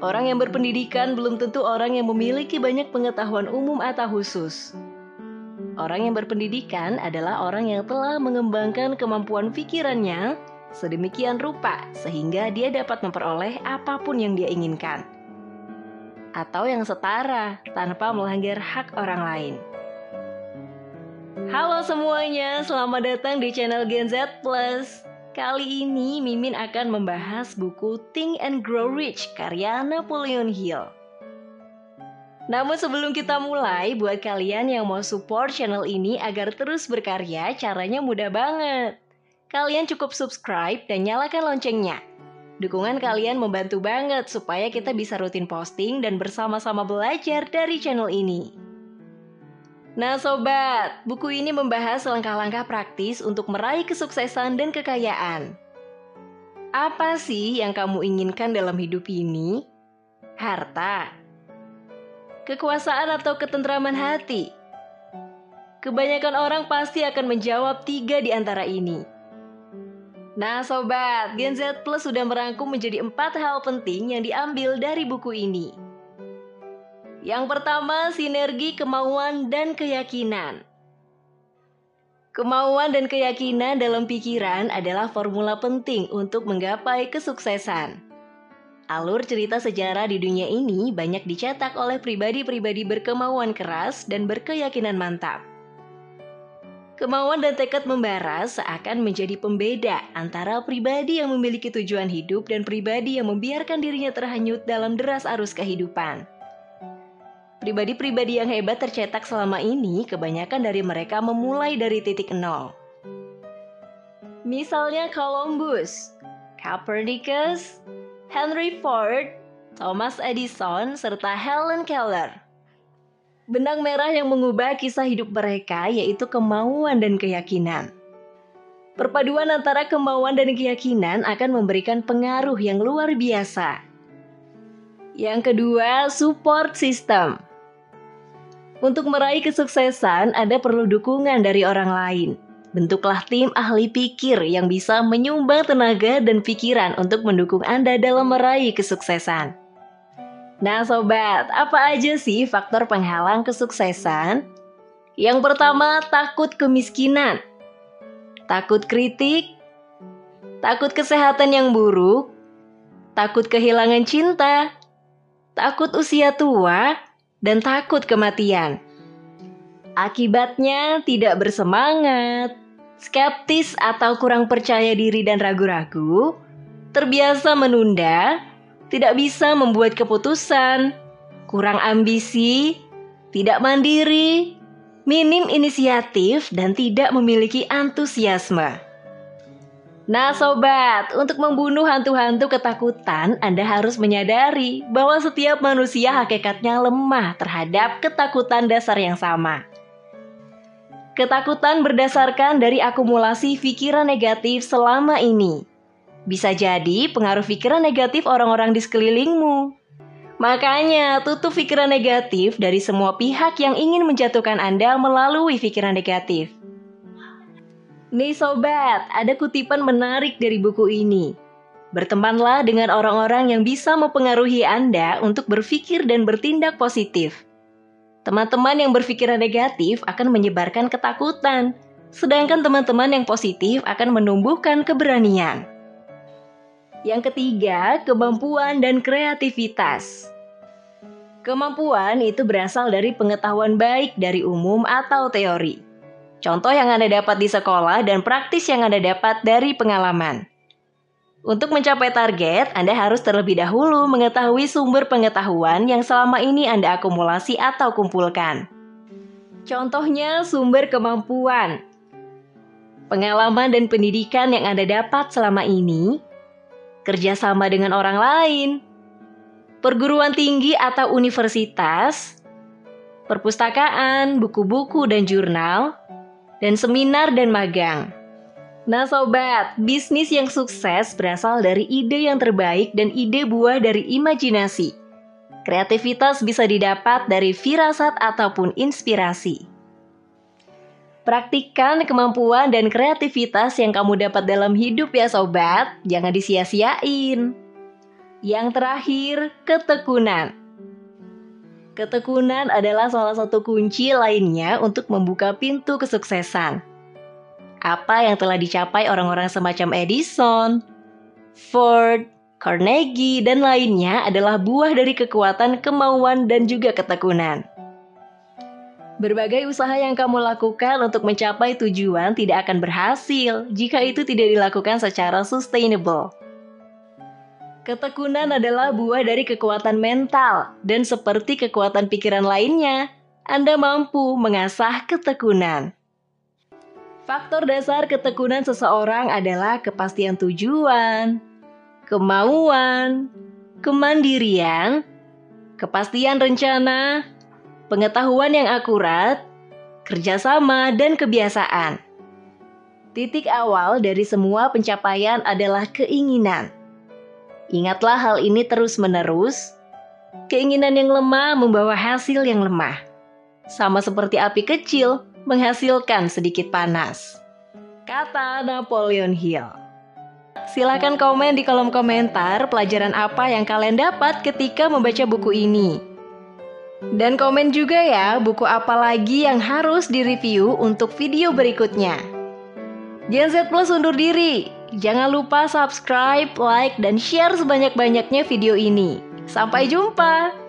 Orang yang berpendidikan belum tentu orang yang memiliki banyak pengetahuan umum atau khusus. Orang yang berpendidikan adalah orang yang telah mengembangkan kemampuan pikirannya sedemikian rupa sehingga dia dapat memperoleh apa pun yang dia inginkan. Atau yang setara tanpa melanggar hak orang lain. Halo semuanya, selamat datang di channel Gen Z Plus. Kali ini Mimin akan membahas buku Think and Grow Rich karya Napoleon Hill. Namun sebelum kita mulai, buat kalian yang mau support channel ini agar terus berkarya, caranya mudah banget. Kalian cukup subscribe dan nyalakan loncengnya. Dukungan kalian membantu banget supaya kita bisa rutin posting dan bersama-sama belajar dari channel ini. Nah sobat, buku ini membahas langkah-langkah praktis untuk meraih kesuksesan dan kekayaan. Apa sih yang kamu inginkan dalam hidup ini? Harta, kekuasaan atau ketentraman hati? Kebanyakan orang pasti akan menjawab tiga di antara ini. Nah sobat, Gen Z Plus sudah merangkum menjadi empat hal penting yang diambil dari buku ini. Yang pertama, sinergi kemauan dan keyakinan. Kemauan dan keyakinan dalam pikiran adalah formula penting untuk menggapai kesuksesan. Alur cerita sejarah di dunia ini banyak dicetak oleh pribadi-pribadi berkemauan keras dan berkeyakinan mantap. Kemauan dan tekad membara seakan menjadi pembeda antara pribadi yang memiliki tujuan hidup dan pribadi yang membiarkan dirinya terhanyut dalam deras arus kehidupan. Pribadi-pribadi yang hebat tercetak selama ini, kebanyakan dari mereka memulai dari titik nol. Misalnya Columbus, Copernicus, Henry Ford, Thomas Edison, serta Helen Keller. Benang merah yang mengubah kisah hidup mereka yaitu kemauan dan keyakinan. Perpaduan antara kemauan dan keyakinan akan memberikan pengaruh yang luar biasa. Yang kedua, support system. Untuk meraih kesuksesan, ada perlu dukungan dari orang lain. Bentuklah tim ahli pikir yang bisa menyumbang tenaga dan pikiran untuk mendukung Anda dalam meraih kesuksesan. Nah sobat, apa aja sih faktor penghalang kesuksesan? Yang pertama, takut kemiskinan. Takut kritik, takut kesehatan yang buruk, takut kehilangan cinta, takut usia tua, dan takut kematian. Akibatnya tidak bersemangat, skeptis atau kurang percaya diri dan ragu-ragu, terbiasa menunda, tidak bisa membuat keputusan, kurang ambisi, tidak mandiri, minim inisiatif, dan tidak memiliki antusiasme. Nah sobat, untuk membunuh hantu-hantu ketakutan, Anda harus menyadari bahwa setiap manusia hakikatnya lemah terhadap ketakutan dasar yang sama. Ketakutan berdasarkan dari akumulasi pikiran negatif selama ini. Bisa jadi pengaruh pikiran negatif orang-orang di sekelilingmu. Makanya, tutup pikiran negatif dari semua pihak yang ingin menjatuhkan Anda melalui pikiran negatif. Nih sobat, ada kutipan menarik dari buku ini. Bertemanlah dengan orang-orang yang bisa mempengaruhi Anda untuk berpikir dan bertindak positif. Teman-teman yang berpikiran negatif akan menyebarkan ketakutan, sedangkan teman-teman yang positif akan menumbuhkan keberanian. Yang ketiga, kemampuan dan kreativitas. Kemampuan itu berasal dari pengetahuan baik dari umum atau teori. Contoh yang Anda dapat di sekolah dan praktis yang Anda dapat dari pengalaman. Untuk mencapai target, Anda harus terlebih dahulu mengetahui sumber pengetahuan yang selama ini Anda akumulasi atau kumpulkan. Contohnya sumber kemampuan, pengalaman dan pendidikan yang Anda dapat selama ini, kerjasama dengan orang lain, perguruan tinggi atau universitas, perpustakaan, buku-buku dan jurnal, dan seminar dan magang. Nah sobat, bisnis yang sukses berasal dari ide yang terbaik dan ide buah dari imajinasi. Kreativitas bisa didapat dari firasat ataupun inspirasi. Praktikan kemampuan dan kreativitas yang kamu dapat dalam hidup ya sobat, jangan disia-siain. Yang terakhir, ketekunan. Ketekunan adalah salah satu kunci lainnya untuk membuka pintu kesuksesan. Apa yang telah dicapai orang-orang semacam Edison, Ford, Carnegie, dan lainnya adalah buah dari kekuatan, kemauan, dan juga ketekunan. Berbagai usaha yang kamu lakukan untuk mencapai tujuan tidak akan berhasil jika itu tidak dilakukan secara sustainable. Ketekunan adalah buah dari kekuatan mental, dan seperti kekuatan pikiran lainnya, Anda mampu mengasah ketekunan. Faktor dasar ketekunan seseorang adalah kepastian tujuan, kemauan, kemandirian, kepastian rencana, pengetahuan yang akurat, kerjasama, dan kebiasaan. Titik awal dari semua pencapaian adalah keinginan Ingatlah hal ini terus-menerus. Keinginan yang lemah membawa hasil yang lemah. Sama seperti api kecil menghasilkan sedikit panas. Kata Napoleon Hill. Silahkan komen di kolom komentar pelajaran apa yang kalian dapat ketika membaca buku ini. Dan komen juga ya buku apa lagi yang harus direview untuk video berikutnya. Gen Z Plus undur diri. Jangan lupa subscribe, like, dan share sebanyak-banyaknya video ini. Sampai jumpa!